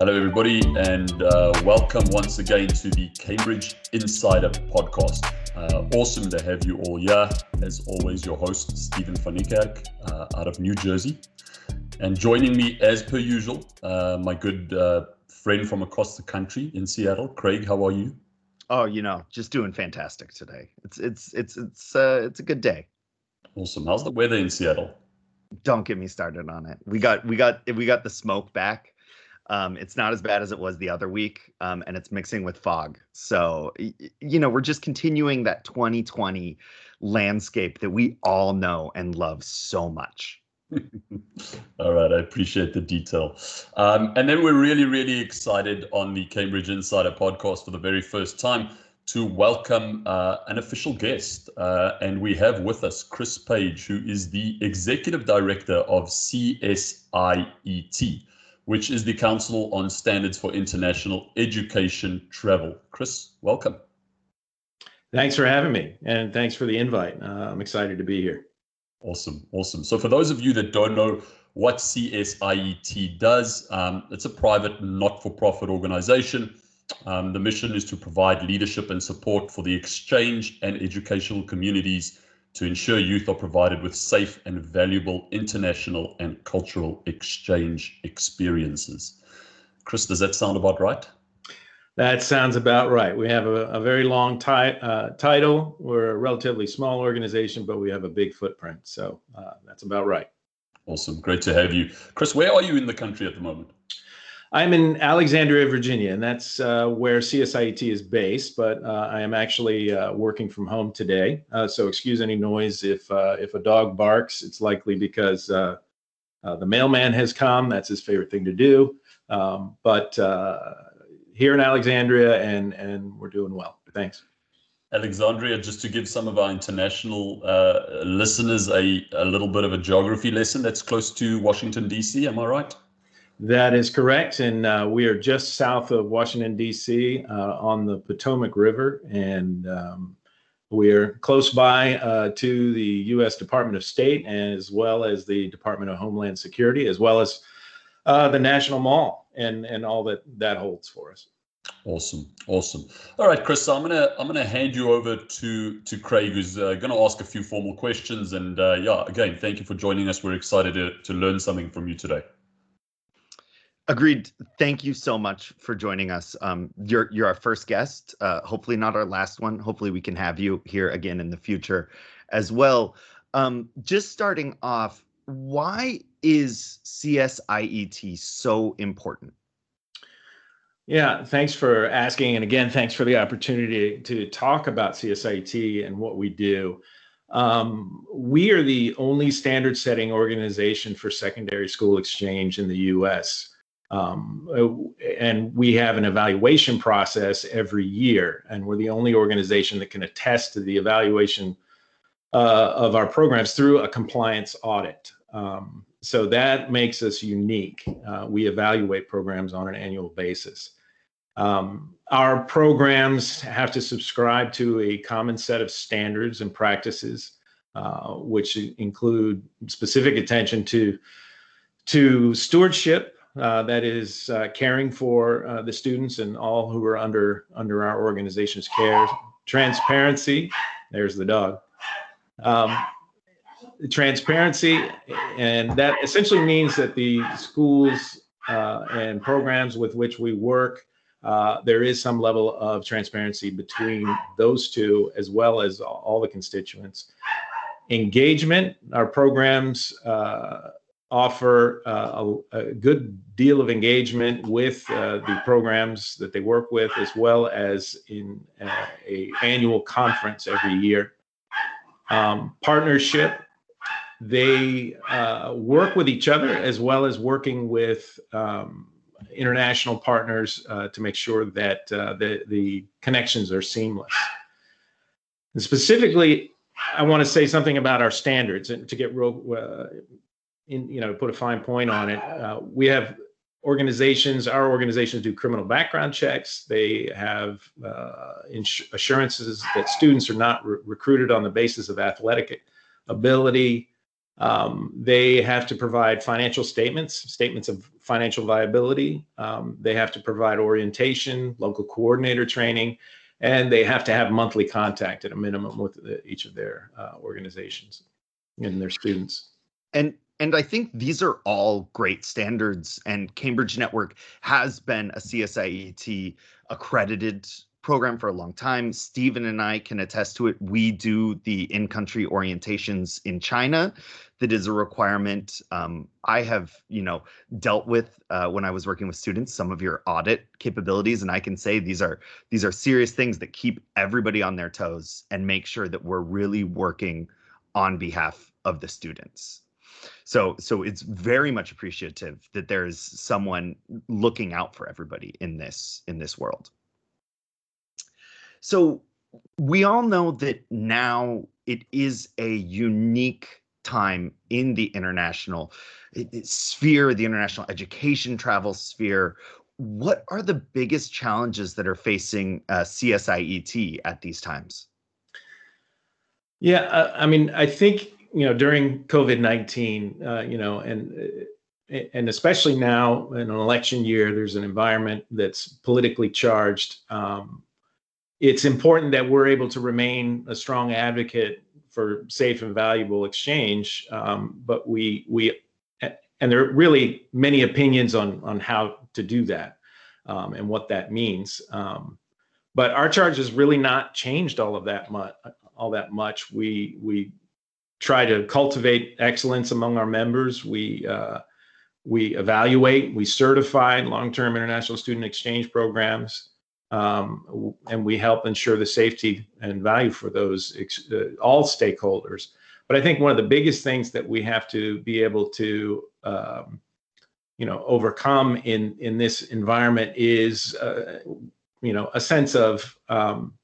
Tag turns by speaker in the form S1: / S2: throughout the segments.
S1: Hello, everybody, and uh, welcome once again to the Cambridge Insider podcast. Uh, awesome to have you all here. As always, your host, Stephen van uh, out of New Jersey. And joining me, as per usual, uh, my good uh, friend from across the country in Seattle, Craig. How are you?
S2: Oh, you know, just doing fantastic today. It's it's it's it's uh, it's a good day.
S1: Awesome. How's the weather in Seattle?
S2: Don't get me started on it. We got we got we got the smoke back um, it's not as bad as it was the other week, um, and it's mixing with fog. So, you know, we're just continuing that 2020 landscape that we all know and love so much.
S1: all right, I appreciate the detail. Um, and then we're really, really excited on the Cambridge Insider podcast for the very first time to welcome uh, an official guest. Uh, and we have with us Chris Page, who is the executive director of CSIET which is the Council on Standards for International Education Travel. Chris, welcome.
S3: Thanks for having me, and thanks for the invite. Uh, I'm excited to be here.
S1: Awesome, awesome. So, for those of you that don't know what CSIET does, um, it's a private, not for profit organization. Um, the mission is to provide leadership and support for the exchange and educational communities to ensure youth are provided with safe and valuable international and cultural exchange experiences. Chris, does that sound about right?
S3: That sounds about right. We have a, a very long ti- uh, title. We're a relatively small organization, but we have a big footprint. So uh, that's about right.
S1: Awesome. Great to have you. Chris, where are you in the country at the moment?
S3: I'm in Alexandria, Virginia, and that's uh, where CSIET is based. But uh, I am actually uh, working from home today, uh, so excuse any noise if uh, if a dog barks. It's likely because uh, the mailman has come. That's his favorite thing to do. Um, but here in Alexandria, and and we're doing well. Thanks.
S1: Alexandria, just to give some of our international listeners a, a little bit of a geography lesson. That's close to Washington D.C. Am I right?
S3: That is correct. And uh, we are just south of Washington, D.C., uh, on the Potomac River. And um, we're close by uh, to the U.S. Department of State, as well as the Department of Homeland Security, as well as uh, the National Mall and, and all that that holds for us.
S1: Awesome, awesome. All right, Chris. So I'm gonna I'm gonna hand you over to to Craig, who's uh, gonna ask a few formal questions. And uh, yeah, again, thank you for joining us. We're excited to to learn something from you today.
S2: Agreed. Thank you so much for joining us. Um, you're you're our first guest. Uh, hopefully not our last one. Hopefully we can have you here again in the future, as well. Um, just starting off, why is CSIET so important?
S3: Yeah, thanks for asking, and again, thanks for the opportunity to talk about CSIET and what we do. Um, we are the only standard setting organization for secondary school exchange in the US. Um, uh, and we have an evaluation process every year, and we're the only organization that can attest to the evaluation uh, of our programs through a compliance audit. Um, so that makes us unique. Uh, we evaluate programs on an annual basis. Um, our programs have to subscribe to a common set of standards and practices, uh, which include specific attention to to stewardship uh, that is uh, caring for uh, the students and all who are under under our organization's care. Transparency, there's the dog. Um, transparency, and that essentially means that the schools uh, and programs with which we work, uh, there is some level of transparency between those two, as well as all the constituents. Engagement, our programs uh, offer uh, a, a, good deal of engagement with uh, the programs that they work with, as well as in uh, a annual conference every year. Um, partnership, they uh, work with each other as well as working with um, international partners uh, to make sure that uh, the, the connections are seamless. And specifically, I want to say something about our standards and to get real in you know put a fine point on it uh, we have organizations our organizations do criminal background checks they have uh, ins- assurances that students are not re- recruited on the basis of athletic ability Um, they have to provide financial statements, statements of financial viability. Um, they have to provide orientation, local coordinator training, and they have to have monthly contact at a minimum with the, each of their uh, organizations and their students.
S2: And and I think these are all great standards. And Cambridge Network has been a CSIET accredited program for a long time. Stephen and I can attest to it. We do the in country orientations in China. That is a requirement. Um, I have, you know, dealt with uh, when I was working with students some of your audit capabilities, and I can say these are these are serious things that keep everybody on their toes and make sure that we're really working on behalf of the students. So so it's very much appreciative that there's someone looking out for everybody in this in this world. So we all know that now it is a unique time in the international sphere, the international education travel sphere. What are the biggest challenges that are facing uh, CSIET at these times?
S3: Yeah, uh, I mean, I think you know during COVID nineteen, uh, you know, and uh, and especially now in an election year, there's an environment that's politically charged. Um, it's important that we're able to remain a strong advocate for safe and valuable exchange. Um, but we we and there are really many opinions on on how to do that um, and what that means. Um, but our charge has really not changed all of that much. All that much. We we try to cultivate excellence among our members. We uh, we evaluate, we certify long-term international student exchange programs um, and we help ensure the safety and value for those uh, all stakeholders. But I think one of the biggest things that we have to be able to um, you know overcome in in this environment is uh, you know a sense of um,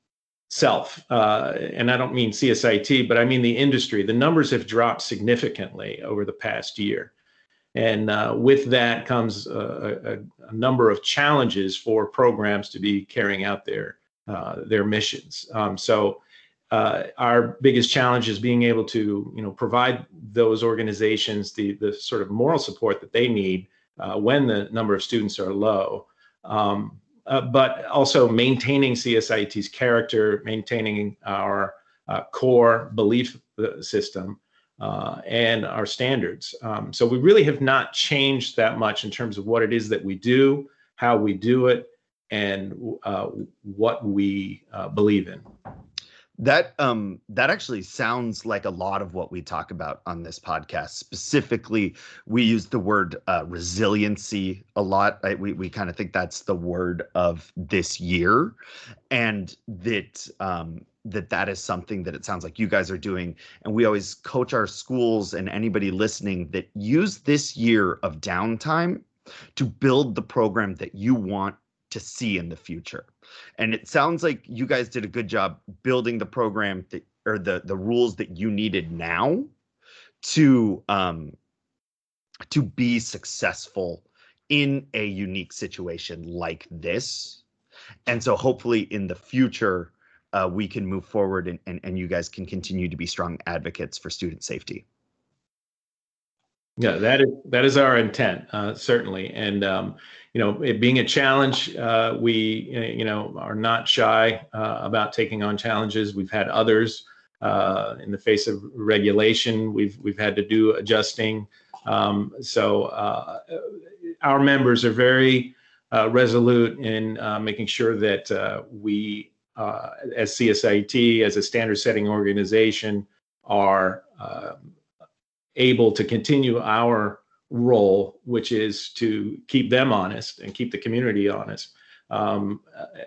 S3: self uh, and i don't mean CSIET but i mean the industry the numbers have dropped significantly over the past year and uh, with that comes a, a, a, number of challenges for programs to be carrying out their uh, their missions. Um, so uh, our biggest challenge is being able to you know provide those organizations the the sort of moral support that they need uh, when the number of students are low. Um, uh, but also maintaining CSIET's character, maintaining our uh, core belief system, uh, and our standards. Um, so we really have not changed that much in terms of what it is that we do, how we do it, and uh, what we uh, believe in.
S2: That um that actually sounds like a lot of what we talk about on this podcast. Specifically, we use the word uh, resiliency a lot. I, we we kind of think that's the word of this year, and that um, that that is something that it sounds like you guys are doing and we always coach our schools and anybody listening that use this year of downtime to build the program that you want to see in the future and it sounds like you guys did a good job building the program that or the the rules that you needed now to um to be successful in a unique situation like this and so hopefully in the future uh, we can move forward and, and, and you guys can continue to be strong advocates for student safety.
S3: Yeah, that is that is our intent, uh, certainly. And um, you know, it being a challenge, uh, we uh, you know are not shy uh, about taking on challenges. We've had others uh, in the face of regulation. We've we've had to do adjusting. Um, so uh, our members are very resolute in making sure that we uh, as CSIET, as a standard setting organization, are able to continue our role, which is to keep them honest and keep the community honest, um,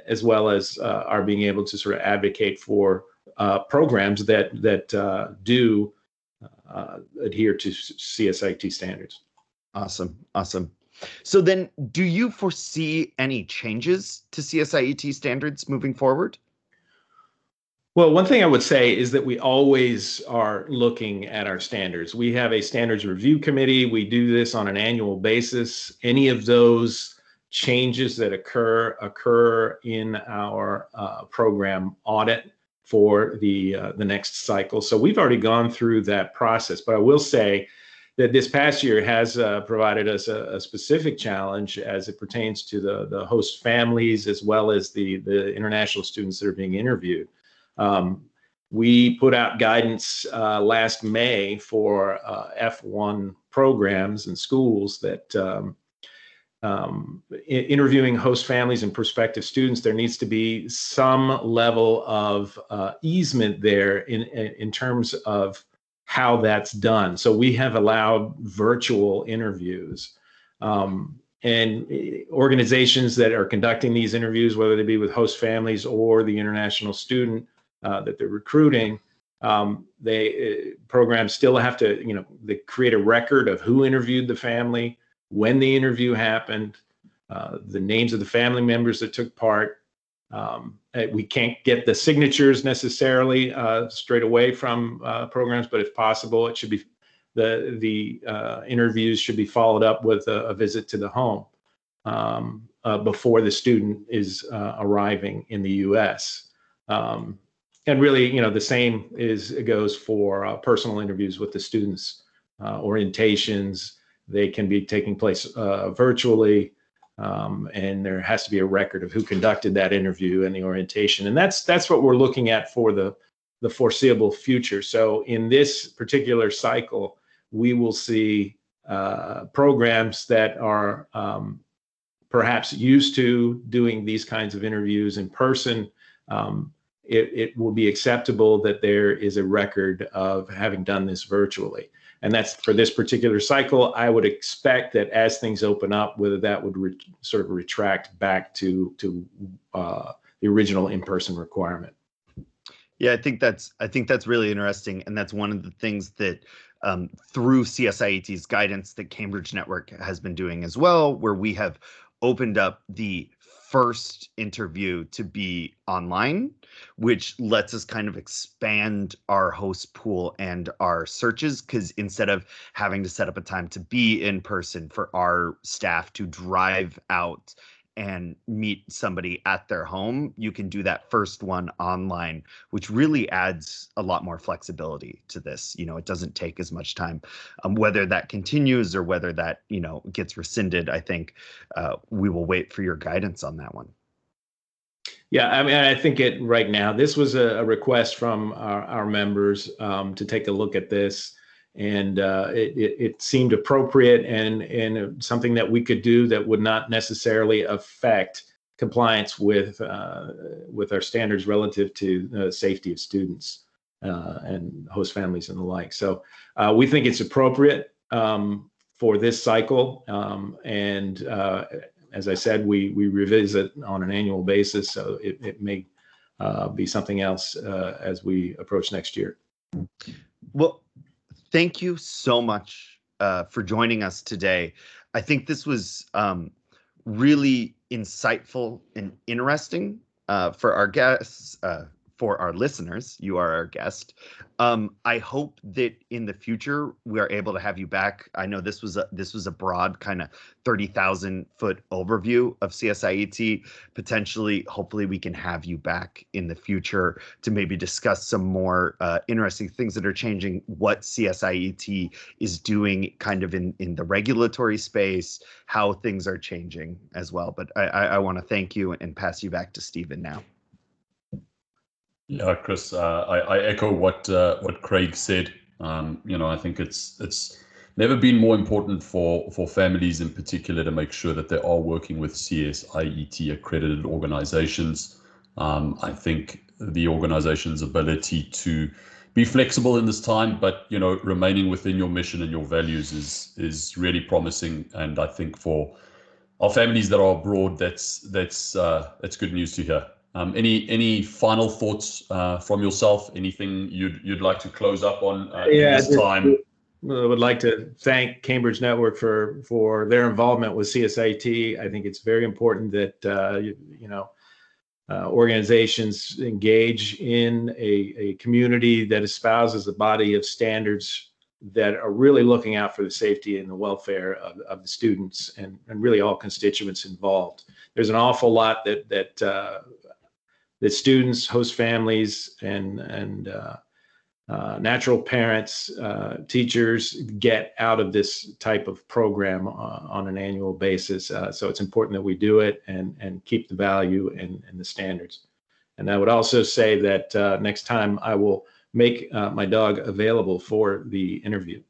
S3: as well as uh, are being able to sort of advocate for uh, programs that that uh, do uh, adhere to CSIET standards.
S2: Awesome, awesome. So then, do you foresee any changes to CSIET standards moving forward?
S3: Well, one thing I would say is that we always are looking at our standards. We have a standards review committee. We do this on an annual basis. Any of those changes that occur occur in our uh, program audit. for the uh, the next cycle. So we've already gone through that process. But I will say that this past year has uh, provided us a, a, specific challenge as it pertains to the, the host families as well as the, the international students that are being interviewed. Um, we put out guidance uh, last May for uh, F1 programs and schools that um, um, interviewing host families and prospective students, there needs to be some level of uh, easement there in, in terms of how that's done. So we have allowed virtual interviews. Um, and eh, organizations that are conducting these interviews, whether they be with host families or the international student uh, that they're recruiting, um, they uh, programs still have to, you know, they create a record of who interviewed the family, when the interview happened, uh, the names of the family members that took part. Um, eh, we can't get the signatures necessarily uh, straight away from uh, programs, but if possible, it should be the the uh, interviews should be followed up with a, a visit to the home um, uh, before the student is uh, arriving in the U.S. Um, and really, you know, the same is it goes for personal interviews with the students, orientations. They can be taking place virtually. Um, and there has to be a record of who conducted that interview and the orientation and that's that's what we're looking at for the the foreseeable future so in this particular cycle we will see uh, programs that are um, perhaps used to doing these kinds of interviews in person um, it, it will be acceptable that there is a record of having done this virtually and that's for this particular cycle. I would expect that as things open up, whether that would re- sort of retract back to to uh, the original in-person requirement.
S2: Yeah, I think that's I think that's really interesting, and that's one of the things that um, through CSIET's guidance that Cambridge Network has been doing as well, where we have opened up the first interview to be online, which lets us kind of expand our host pool and our searches. Because instead of having to set up a time to be in person for our staff to drive out and meet somebody at their home, you can do that first one online, which really adds a lot more flexibility to this. You know, it doesn't take as much time. Um, whether that continues or whether that, you know, gets rescinded, I think uh, we will wait for your guidance on that one.
S3: Yeah, I mean, I think it right now, this was a, request from our, our members um, to take a look at this and uh, it, it, it, seemed appropriate and and something that we could do that would not necessarily affect compliance with uh, with our standards relative to the safety of students uh, and host families and the like. So uh, we think it's appropriate um, for this cycle, um, and uh, as I said, we we revisit on an annual basis. So it, it may be something else as we approach next year.
S2: Well, thank you so much uh, for joining us today. I think this was um, really insightful and interesting uh, for our guests, uh, for our listeners. You are our guest. Um, I hope that in the future we are able to have you back. I know this was a this was a broad kind of thirty thousand foot overview of CSIET. Potentially, hopefully, we can have you back in the future to maybe discuss some more uh, interesting things that are changing. What CSIET is doing, kind of in in the regulatory space, how things are changing as well. But I, I, I want to thank you and pass you back to Stephen now.
S1: Yeah, Chris, uh, I, I, echo what uh, what Craig said. Um, you know, I think it's it's never been more important for for families in particular to make sure that they are working with CSIET accredited organizations. Um, I think the organization's ability to be flexible in this time, but you know, remaining within your mission and your values is is really promising. And I think for our families that are abroad, that's that's uh, that's good news to hear. Um, any any final thoughts uh, from yourself? Anything you'd you'd like to close up on uh, yeah, this time?
S3: I would like to thank Cambridge Network for for their involvement with CSIET. I think it's very important that uh, you, know uh, organizations engage in a, a community that espouses a body of standards that are really looking out for the safety and the welfare of, of the students and, and really all constituents involved. There's an awful lot that that students, host families, and and uh, uh, natural parents, uh, teachers get out of this type of program uh, on an annual basis. Uh, so it's important that we do it and and keep the value and, and the standards. And I would also say that next time I will make my dog available for the interview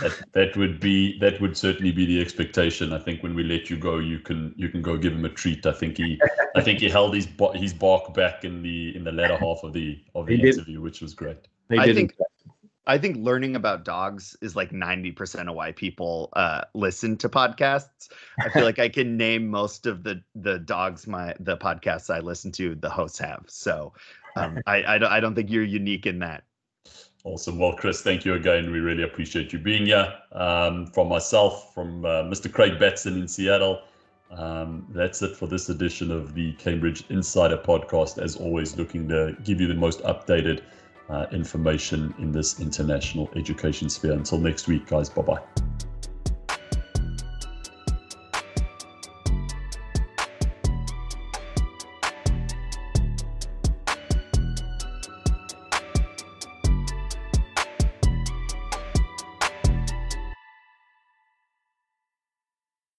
S1: that, that would be that would certainly be the expectation. I think when we let you go, you can you can go give him a treat. I think he I think he held his his bark back in the in the latter half of the of the interview, which was great.
S2: They I think I think learning about dogs is like 90% of why people uh, listen to podcasts. I feel like I can name most of the the dogs my the podcasts I listen to the hosts have. So um, I, I I don't think you're unique in that.
S1: Awesome. Well, Chris, thank you again. We really appreciate you being here. Um, from myself, from uh, Mr. Craig Batson in Seattle, um, that's it for this edition of the Cambridge Insider podcast. As always, looking to give you the most updated uh, information in this international education sphere. Until next week, guys, bye bye.